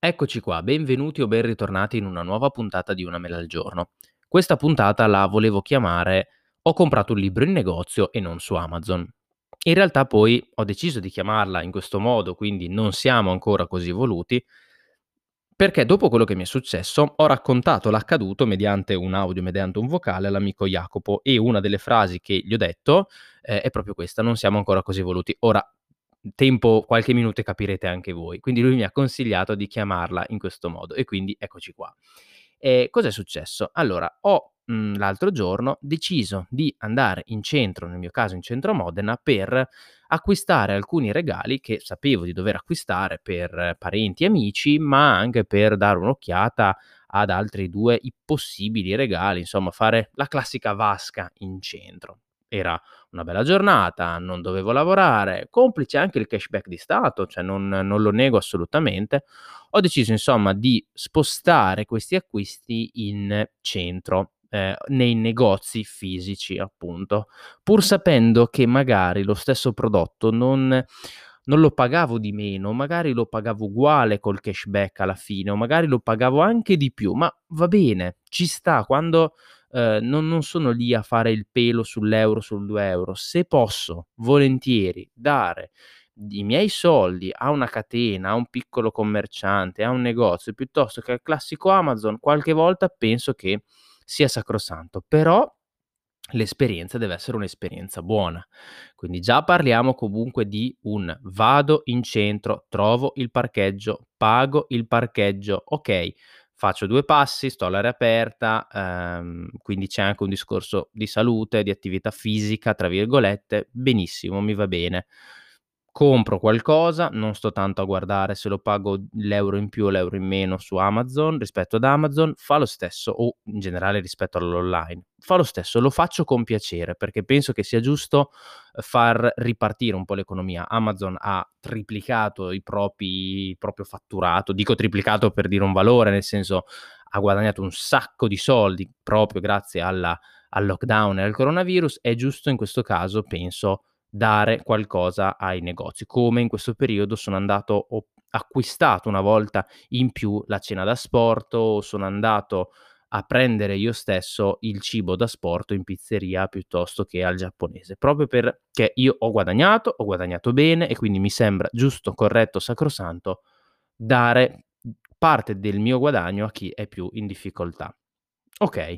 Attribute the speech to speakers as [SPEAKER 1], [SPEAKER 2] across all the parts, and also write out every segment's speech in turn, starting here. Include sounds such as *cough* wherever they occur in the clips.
[SPEAKER 1] Eccoci qua, benvenuti o ben ritornati in una nuova puntata di Una mela al giorno. Questa puntata la volevo chiamare Ho comprato un libro in negozio e non su Amazon. In realtà poi ho deciso di chiamarla in questo modo, quindi non siamo ancora così evoluti, perché dopo quello che mi è successo ho raccontato l'accaduto mediante un audio, mediante un vocale all'amico Jacopo e una delle frasi che gli ho detto eh, è proprio questa, non siamo ancora così evoluti. Ora, tempo, qualche minuto e capirete anche voi. Quindi lui mi ha consigliato di chiamarla in questo modo e quindi eccoci qua. E cos'è successo? Allora, ho mh, l'altro giorno deciso di andare in centro, nel mio caso in centro Modena, per acquistare alcuni regali che sapevo di dover acquistare per parenti e amici, ma anche per dare un'occhiata ad altri due possibili regali, insomma, fare la classica vasca in centro. Era una bella giornata, non dovevo lavorare, complice anche il cashback di Stato, cioè non, non lo nego assolutamente. Ho deciso insomma di spostare questi acquisti in centro, eh, nei negozi fisici appunto, pur sapendo che magari lo stesso prodotto non, non lo pagavo di meno, magari lo pagavo uguale col cashback alla fine, o magari lo pagavo anche di più, ma va bene, ci sta quando eh, non, non sono lì a fare il pelo sull'euro, sul 2 euro. Se posso volentieri dare i miei soldi a una catena, a un piccolo commerciante, a un negozio, piuttosto che al classico Amazon, qualche volta penso che sia sacrosanto. Però l'esperienza deve essere un'esperienza buona. Quindi già parliamo comunque di un vado in centro, trovo il parcheggio, pago il parcheggio, ok, faccio due passi, sto all'aria aperta, ehm, quindi c'è anche un discorso di salute, di attività fisica, tra virgolette, benissimo, mi va bene compro qualcosa, non sto tanto a guardare se lo pago l'euro in più o l'euro in meno su Amazon rispetto ad Amazon, fa lo stesso o in generale rispetto all'online. Fa lo stesso, lo faccio con piacere perché penso che sia giusto eh, far ripartire un po' l'economia. Amazon ha triplicato propri, il proprio fatturato, dico triplicato per dire un valore, nel senso ha guadagnato un sacco di soldi proprio grazie alla, al lockdown e al coronavirus. È giusto in questo caso, penso, dare qualcosa ai negozi, come in questo periodo sono andato ho acquistato una volta in più la cena da sport sono andato a prendere io stesso il cibo da sport in pizzeria piuttosto che al giapponese, proprio perché io ho guadagnato, ho guadagnato bene e quindi mi sembra giusto, corretto, sacrosanto dare parte del mio guadagno a chi è più in difficoltà. Ok.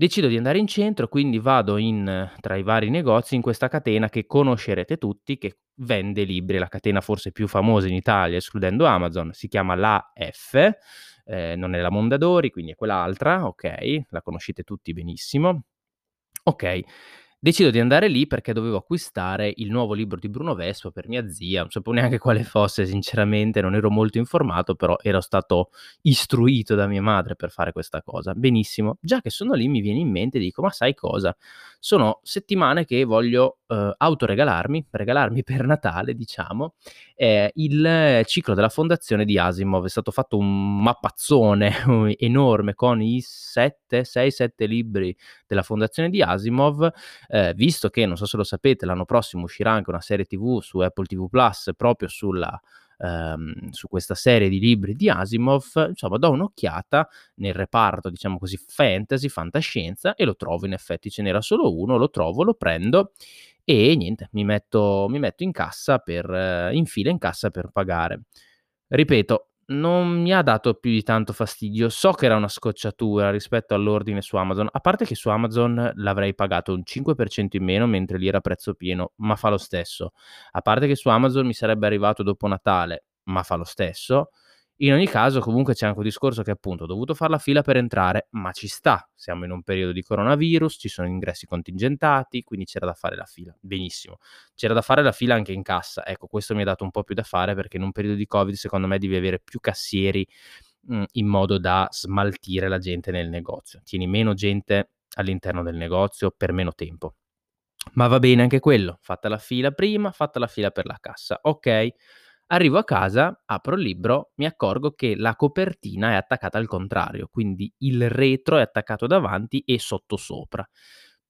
[SPEAKER 1] Decido di andare in centro, quindi vado in tra i vari negozi in questa catena che conoscerete tutti, che vende libri, la catena forse più famosa in Italia, escludendo Amazon, si chiama La F, eh, non è la Mondadori, quindi è quell'altra, ok, la conoscete tutti benissimo. Ok, Decido di andare lì perché dovevo acquistare il nuovo libro di Bruno Vespa per mia zia, non sapevo neanche quale fosse sinceramente, non ero molto informato, però ero stato istruito da mia madre per fare questa cosa. Benissimo, già che sono lì mi viene in mente, dico, ma sai cosa? Sono settimane che voglio eh, autoregalarmi, regalarmi per Natale, diciamo, eh, il ciclo della fondazione di Asimov. È stato fatto un mappazzone *laughs* enorme con i 7, 6, 7 libri della fondazione di Asimov eh, visto che, non so se lo sapete, l'anno prossimo uscirà anche una serie TV su Apple TV Plus proprio sulla, ehm, su questa serie di libri di Asimov, insomma, do un'occhiata nel reparto, diciamo così, fantasy, fantascienza e lo trovo, in effetti ce n'era solo uno, lo trovo, lo prendo e niente, mi metto, mi metto in cassa per, in fila in cassa per pagare. Ripeto, non mi ha dato più di tanto fastidio. So che era una scocciatura rispetto all'ordine su Amazon, a parte che su Amazon l'avrei pagato un 5% in meno mentre lì era prezzo pieno, ma fa lo stesso. A parte che su Amazon mi sarebbe arrivato dopo Natale, ma fa lo stesso. In ogni caso, comunque c'è anche un discorso che appunto ho dovuto fare la fila per entrare, ma ci sta. Siamo in un periodo di coronavirus, ci sono ingressi contingentati, quindi c'era da fare la fila. Benissimo. C'era da fare la fila anche in cassa. Ecco, questo mi ha dato un po' più da fare perché in un periodo di Covid, secondo me, devi avere più cassieri mh, in modo da smaltire la gente nel negozio. Tieni meno gente all'interno del negozio per meno tempo. Ma va bene anche quello. Fatta la fila prima, fatta la fila per la cassa. Ok Arrivo a casa, apro il libro, mi accorgo che la copertina è attaccata al contrario, quindi il retro è attaccato davanti e sottosopra.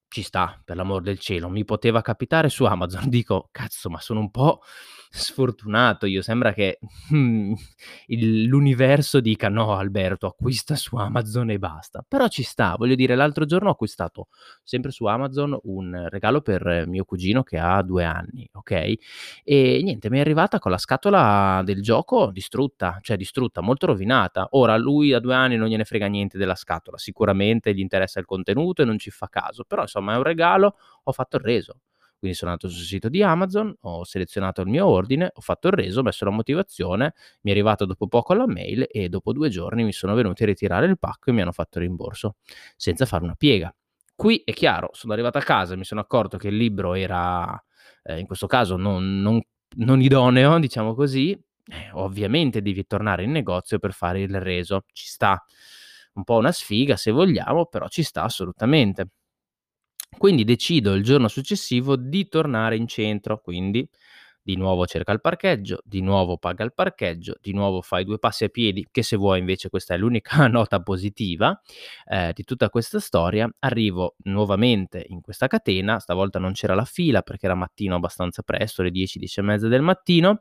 [SPEAKER 1] Ci sta, per l'amor del cielo, mi poteva capitare su Amazon. *laughs* Dico, cazzo, ma sono un po' sfortunato io, sembra che, mhmm, il l'universo dica: "No Alberto, acquista su Amazon e basta." Però ci sta, voglio dire l'altro giorno ho acquistato, sempre su Amazon, un regalo per mio cugino che ha 2 anni, okay, e niente, mi è arrivata con la scatola del gioco distrutta, cioè distrutta, molto rovinata. Ora lui a 2 anni non gliene frega niente della scatola, sicuramente gli interessa il contenuto e non ci fa caso, però insomma è un regalo, ho fatto il reso. Quindi sono andato sul sito di Amazon, ho selezionato il mio ordine, ho fatto il reso, ho messo la motivazione, mi è arrivato dopo poco la mail e dopo 2 giorni mi sono venuti a ritirare il pacco e mi hanno fatto il rimborso, senza fare una piega. Qui è chiaro, sono arrivato a casa, mi sono accorto che il libro era, ehm, in questo caso non non non idoneo, diciamo così, eh, ovviamente devi tornare in negozio per fare il reso. Ci sta. Un po' una sfiga se vogliamo, però ci sta assolutamente. Quindi decido il giorno successivo di tornare in centro, quindi di nuovo cerca il parcheggio, di nuovo paga il parcheggio, di nuovo fai due passi a piedi, che se vuoi invece questa è l'unica *laughs* nota positiva eh, di tutta questa storia. Arrivo nuovamente in questa catena, stavolta non c'era la fila perché era mattino abbastanza presto, le 10, 10 e mezza del mattino.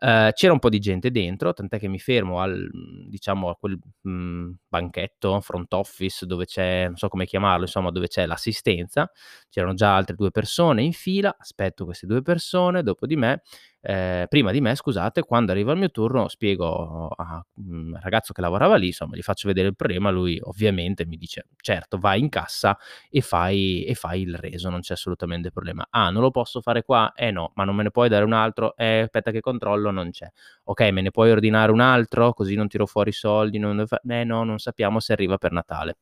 [SPEAKER 1] Uh, c'era un po' di gente dentro, tant'è che mi fermo al, diciamo, a quel mh, mhmm, banchetto, front office, dove c'è, non so come chiamarlo, insomma, dove c'è l'assistenza. C'erano già altre due persone in fila, aspetto queste due persone, dopo di me eh, prima di me, scusate, quando arriva il mio turno spiego a un ragazzo che lavorava lì, insomma, gli faccio vedere il problema, lui ovviamente mi dice, certo, vai in cassa e fai, e fai il reso, non c'è assolutamente problema. Ah, non lo posso fare qua? Eh no, ma non me ne puoi dare un altro? Eh, aspetta che controllo, non c'è. Ok, me ne puoi ordinare un altro? Così non tiro fuori i soldi? Non... Eh no, non sappiamo se arriva per Natale.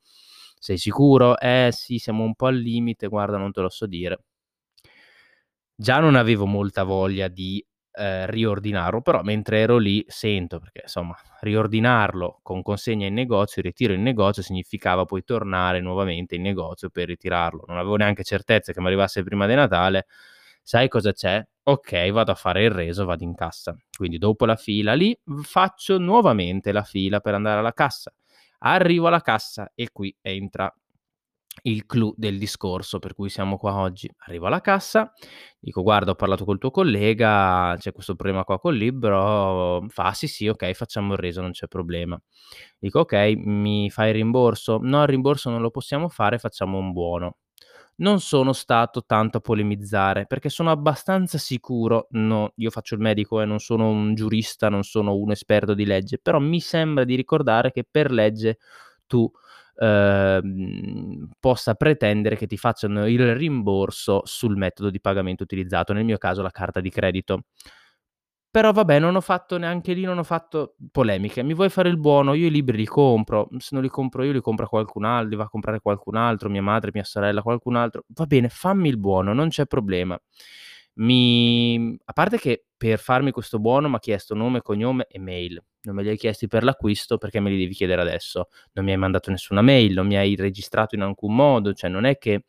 [SPEAKER 1] Sei sicuro? Eh sì, siamo un po' al limite, guarda, non te lo so dire. Già non avevo molta voglia di, ehm, riordinarlo, però mentre ero lì sento perché insomma riordinarlo con consegna in negozio, ritiro in negozio, significava poi tornare nuovamente in negozio per ritirarlo. Non avevo neanche certezza che m'arrivasse prima di Natale. Sai cosa c'è? Okay, vado a fare il reso, vado in cassa. Quindi dopo la fila lì, faccio nuovamente la fila per andare alla cassa. Arrivo alla cassa e qui entra il clou del discorso per cui siamo qua oggi. Arrivo alla cassa, dico: "Guarda, ho parlato col tuo collega, c'è questo problema qua col libro." Fa: "Sì, sì, okay, facciamo il reso, non c'è problema." Dico: "Okay, mi fai il rimborso?" "No, il rimborso non lo possiamo fare, facciamo un buono." Non sono stato tanto a polemizzare, perché sono abbastanza sicuro no, io faccio il medico e non sono un giurista, non sono un esperto di legge, però mi sembra di ricordare che per legge tu ehm, possa pretendere che ti facciano il rimborso sul metodo di pagamento utilizzato, nel mio caso la carta di credito. Però vabbè, non ho fatto neanche lì, non ho fatto polemiche. Mi vuoi fare il buono? Io i libri li compro, se non li compro io li compra qualcun altro, li va a comprare qualcun altro, mia madre, mia sorella, qualcun altro. Va bene, fammi il buono, non c'è problema. Mi a parte che per farmi questo buono m'ha chiesto nome, cognome e mail. Non me li hai chiesti per l'acquisto perché me li devi chiedere adesso. Non mi hai mandato nessuna mail, non mi hai registrato in alcun modo, cioè non è che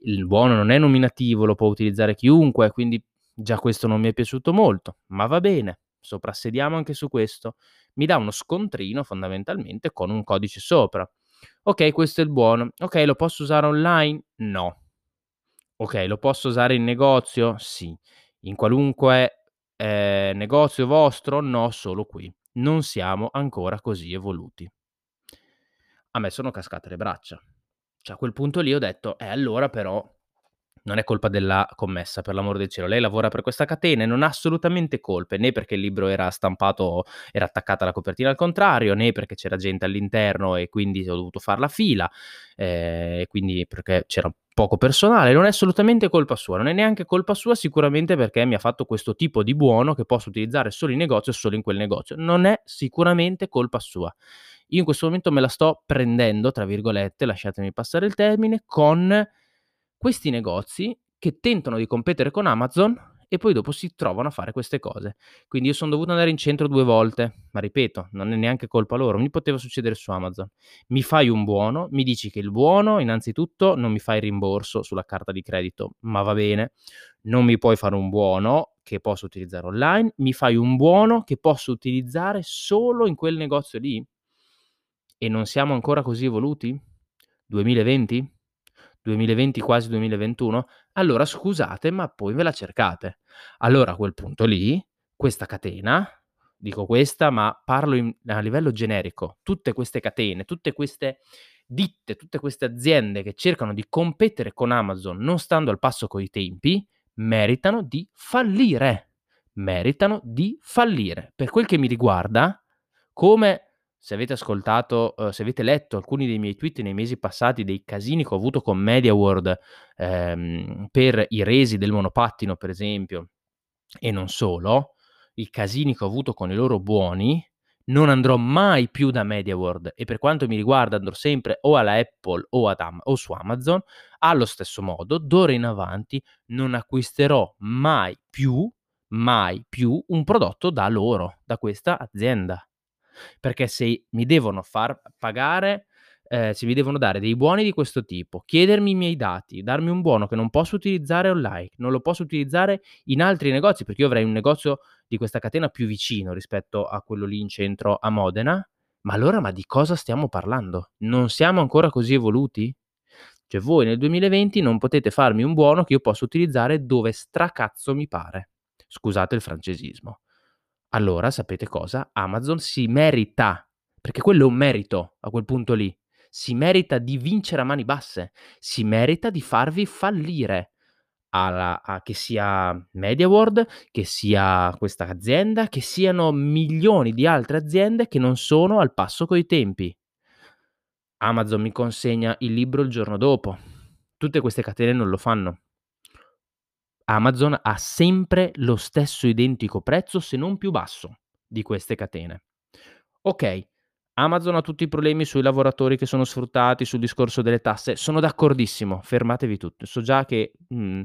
[SPEAKER 1] il buono non è nominativo, lo può utilizzare chiunque, quindi già questo non mi è piaciuto molto, ma va bene, soprassediamo anche su questo. Mi dà uno scontrino fondamentalmente con un codice sopra. Ok, questo è il buono. Ok, lo posso usare online? No. Okay, lo posso usare in negozio? Sì. In qualunque, ehm, negozio vostro? No, solo qui. Non siamo ancora così evoluti. A me sono cascate le braccia. Cioè a quel punto lì ho detto: "Eh, allora però non è colpa della commessa, per l'amor del cielo. Lei lavora per questa catena e non ha assolutamente colpe, né perché il libro era stampato era attaccata la copertina al contrario, né perché c'era gente all'interno e quindi ho dovuto far la fila, ehm, e quindi perché c'era poco personale, non è assolutamente colpa sua, non è neanche colpa sua sicuramente perché mi ha fatto questo tipo di buono che posso utilizzare solo in negozio e solo in quel negozio. Non è sicuramente colpa sua. Io in questo momento me la sto prendendo, tra virgolette, lasciatemi passare il termine, con questi negozi che tentano di competere con Amazon e poi dopo si trovano a fare queste cose. Quindi io sono dovuto andare in centro due volte, ma ripeto, non è neanche colpa loro, mi poteva succedere su Amazon. Mi fai un buono, mi dici che il buono innanzitutto non mi fai rimborso sulla carta di credito, ma va bene. Non mi puoi fare un buono che posso utilizzare online, mi fai un buono che posso utilizzare solo in quel negozio lì? E non siamo ancora così evoluti? 2020? 2020 quasi 2021? allora scusate, ma poi ve la cercate. Allora a quel punto lì, questa catena, dico questa, ma parlo in a livello generico, tutte queste catene, tutte queste ditte, tutte queste aziende che cercano di competere con Amazon non stando al passo coi tempi, meritano di fallire. Meritano di fallire. Per quel che mi riguarda, come se avete ascoltato, uhm, se avete letto alcuni dei miei tweet nei mesi passati, dei casini che ho avuto con MediaWorld, ehm, per i resi del monopattino per esempio, e non solo, i casini che ho avuto con i loro buoni, non andrò mai più da MediaWorld e per quanto mi riguarda andrò sempre o alla Apple o ad Am o su Amazon. Allo stesso modo, d'ora in avanti non acquisterò mai più, mai più un prodotto da loro, da questa azienda. Perché se mi devono far pagare ehm, se mi devono dare dei buoni di questo tipo, chiedermi i miei dati, darmi un buono che non posso utilizzare online, non lo posso utilizzare in altri negozi, perché io avrei un negozio di questa catena più vicino rispetto a quello lì in centro a Modena, ma allora ma di cosa stiamo parlando? Non siamo ancora così evoluti? Cioè voi nel 2020 non potete farmi un buono che io posso utilizzare dove stracazzo mi pare. Scusate il francesismo. Allora sapete cosa? Amazon si merita, perché quello è un merito a quel punto lì, si merita di vincere a mani basse, si merita di farvi fallire. Alla a che sia MediaWorld, che sia questa azienda, che siano milioni di altre aziende che non sono al passo coi tempi. Amazon mi consegna il libro il giorno dopo. Tutte queste catene non lo fanno. Amazon ha sempre lo stesso identico prezzo, se non più basso, di queste catene. Okay, Amazon ha tutti i problemi sui lavoratori che sono sfruttati, sul discorso delle tasse, sono d'accordissimo, fermatevi tutti. So già che, mhmm,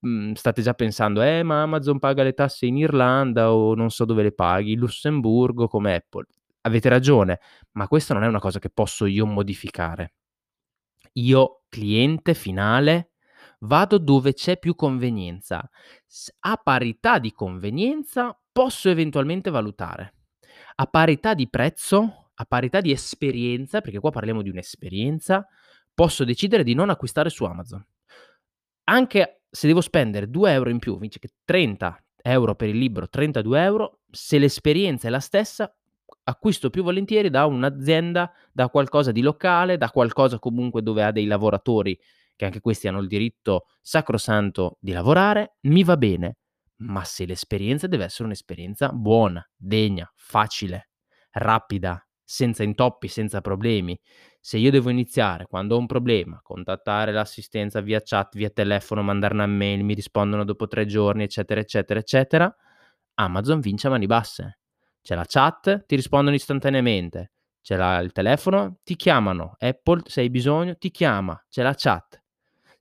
[SPEAKER 1] mhmm, state già pensando: "Eh, ma Amazon paga le tasse in Irlanda o non so dove le paghi, Lussemburgo come Apple." Avete ragione, ma questa non è una cosa che posso io modificare. Io, cliente finale, vado dove c'è più convenienza. A parità di convenienza posso eventualmente valutare. A parità di prezzo, a parità di esperienza, perché qua parliamo di un'esperienza, posso decidere di non acquistare su Amazon. Anche se devo spendere 2 € in più, invece che 30 € per il libro, 32 €, se l'esperienza è la stessa, acquisto più volentieri da un'azienda, da qualcosa di locale, da qualcosa comunque dove ha dei lavoratori che anche questi hanno il diritto sacrosanto di lavorare, mi va bene. Ma se l'esperienza deve essere un'esperienza buona, degna, facile, rapida, senza intoppi, senza problemi. Se io devo iniziare quando ho un problema, contattare l'assistenza via chat, via telefono, mandare una mail, mi rispondono dopo 3 giorni, eccetera, eccetera, eccetera, Amazon vince a mani basse. C'è la chat, ti rispondono istantaneamente. C'è la il telefono, ti chiamano. Apple, se hai bisogno, ti chiama. C'è la chat.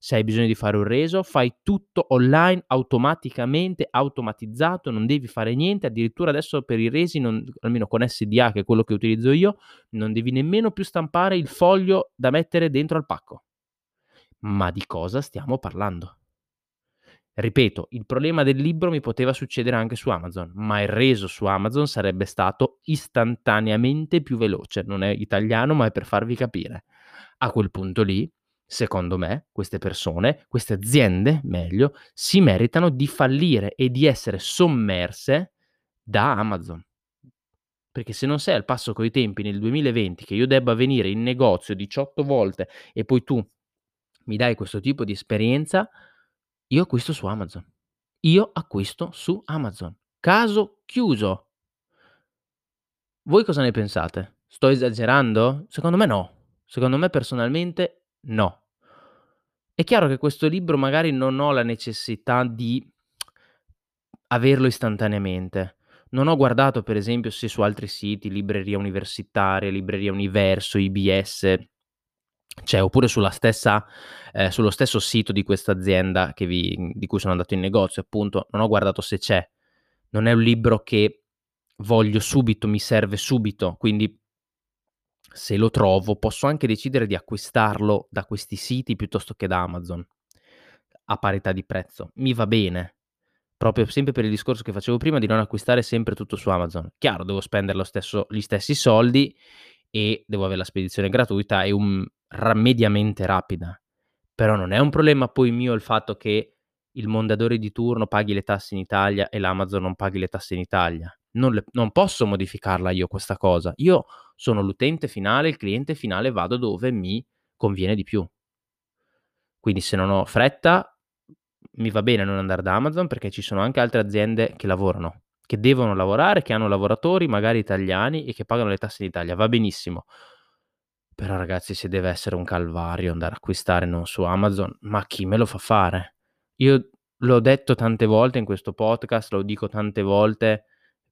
[SPEAKER 1] Se hai bisogno di fare un reso, fai tutto online, automaticamente, automatizzato, non devi fare niente. Addirittura adesso per i resi, non almeno con SDA, che è quello che utilizzo io, non devi nemmeno più stampare il foglio da mettere dentro al pacco. Ma di cosa stiamo parlando? Ripeto, il problema del libro mi poteva succedere anche su Amazon, ma il reso su Amazon sarebbe stato istantaneamente più veloce. Non è italiano, ma è per farvi capire. A quel punto lì, secondo me, queste persone, queste aziende, meglio, si meritano di fallire e di essere sommerse da Amazon. Perché se non sei al passo coi tempi nel 2020, che io debba venire in negozio 18 volte e poi tu mi dai questo tipo di esperienza, io acquisto su Amazon. Io acquisto su Amazon. Caso chiuso. Voi cosa ne pensate? Sto esagerando? Secondo me no. Secondo me personalmente no. È chiaro che questo libro magari non ho la necessità di averlo istantaneamente. Non ho guardato per esempio se su altri siti, libreria universitaria, libreria Universo, IBS, c'è, oppure sulla stessa ehm, sullo stesso sito di questa azienda di cui sono andato in negozio appunto, non ho guardato se c'è. Non è un libro che voglio subito, mi serve subito, quindi se lo trovo posso anche decidere di acquistarlo da questi siti piuttosto che da Amazon, a parità di prezzo. Mi va bene, proprio sempre per il discorso che facevo prima di non acquistare sempre tutto su Amazon. Chiaro, devo spendere stesso gli stessi soldi e devo avere la spedizione gratuita e un mediamente rapida. Però non è un problema poi mio il fatto che il Mondadori di turno paghi le tasse in Italia e l'Amazon non paghi le tasse in Italia. Non, le, non posso modificarla io questa cosa. Io sono l'utente finale, il cliente finale, vado dove mi conviene di più. Quindi se non ho fretta, mi va bene non andare da Amazon perché ci sono anche altre aziende che lavorano, che devono lavorare, che hanno lavoratori magari italiani e che pagano le tasse in Italia. Va benissimo. Però ragazzi, se deve essere un calvario andare a acquistare non su Amazon, ma chi me lo fa fare? Io l'ho detto tante volte in questo podcast, lo dico tante volte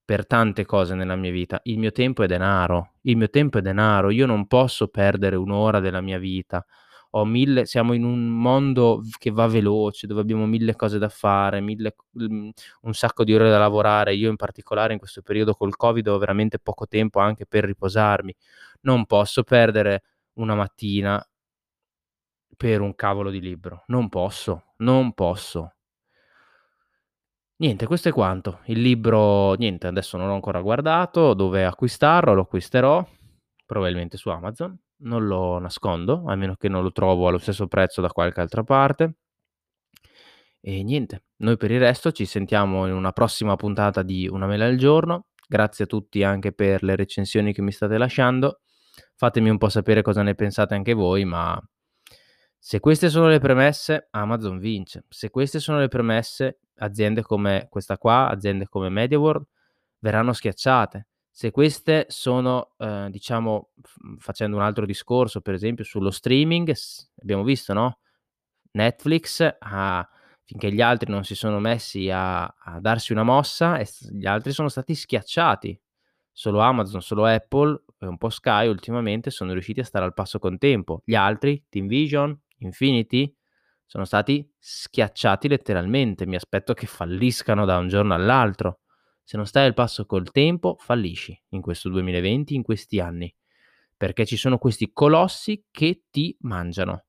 [SPEAKER 1] per tante cose nella mia vita. Il mio tempo è denaro. Il mio tempo è denaro. Io non posso perdere un'ora della mia vita. Ho mille, siamo in un mondo che va veloce, dove abbiamo mille cose da fare, mille, un sacco di ore da lavorare. Io in particolare in questo periodo col Covid ho veramente poco tempo anche per riposarmi. Non posso perdere una mattina per un cavolo di libro. Non posso, non posso. Niente, questo è quanto. Il libro, niente, adesso non l'ho ancora guardato, dove acquistarlo, lo acquisterò, probabilmente su Amazon, non lo nascondo, a meno che non lo trovo allo stesso prezzo da qualche altra parte. E niente, noi per il resto ci sentiamo in una prossima puntata di Una mela al giorno. Grazie a tutti anche per le recensioni che mi state lasciando. Fatemi un po' sapere cosa ne pensate anche voi, ma se queste sono le premesse, Amazon vince. Se queste sono le premesse, aziende come questa qua, aziende come MediaWorld, verranno schiacciate. Se queste sono, eh, diciamo, facendo un altro discorso, per esempio sullo streaming, abbiamo visto, no? Netflix ha, finché gli altri non si sono messi a, a darsi una mossa, gli altri sono stati schiacciati. Solo Amazon, solo Apple e un po' Sky ultimamente sono riusciti a stare al passo con tempo. Gli altri, Team Vision, Infinity, sono stati schiacciati letteralmente. Mi aspetto che falliscano da un giorno all'altro. Se non stai al passo col tempo, fallisci in questo 2020, in questi anni, perché ci sono questi colossi che ti mangiano.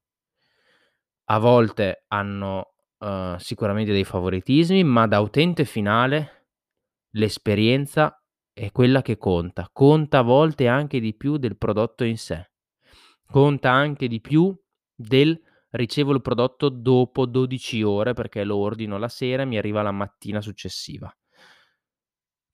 [SPEAKER 1] A volte hanno uh, sicuramente dei favoritismi, ma da utente finale l'esperienza è quella che conta. Conta a volte anche di più del prodotto in sé. Conta anche di più del ricevo il prodotto dopo 12 ore perché lo ordino la sera e mi arriva la mattina successiva.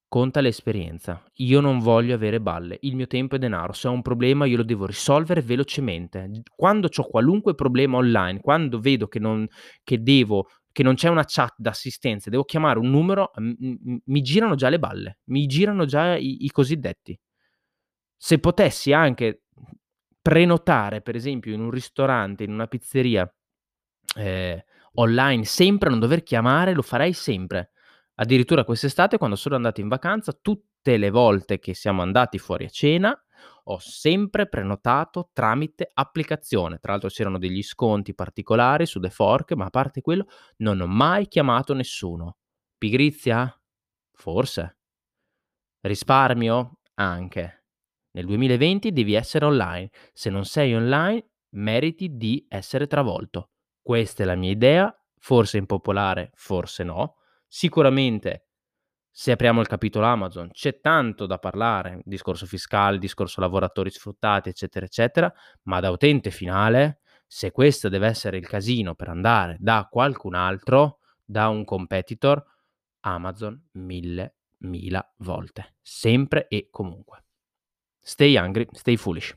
[SPEAKER 1] Conta l'esperienza. Io non voglio avere balle. Il mio tempo è denaro. Se ho un problema io lo devo risolvere velocemente. Quando ho qualunque problema online, quando vedo che non, che devo, che non c'è una chat d'assistenza, devo chiamare un numero, m- mi girano già le balle. Mi girano già i, i cosiddetti. Se potessi anche prenotare, per esempio, in un ristorante, in una pizzeria eh, online, sempre non dover chiamare, lo farei sempre. Addirittura quest'estate, quando sono andato in vacanza, tutte le volte che siamo andati fuori a cena, ho sempre prenotato tramite applicazione. Tra l'altro c'erano degli sconti particolari su The Fork, ma a parte quello non ho mai chiamato nessuno. Pigrizia? Forse. Risparmio? Anche. Nel 2020 devi essere online. Se non sei online, meriti di essere travolto. Questa è la mia idea, forse impopolare, forse no. Sicuramente, se apriamo il capitolo Amazon, c'è tanto da parlare, discorso fiscale, discorso lavoratori sfruttati, eccetera, eccetera, ma da utente finale, se questo deve essere il casino per andare da qualcun altro, da un competitor, Amazon mille, mila volte, sempre e comunque. Stay hungry, stay foolish.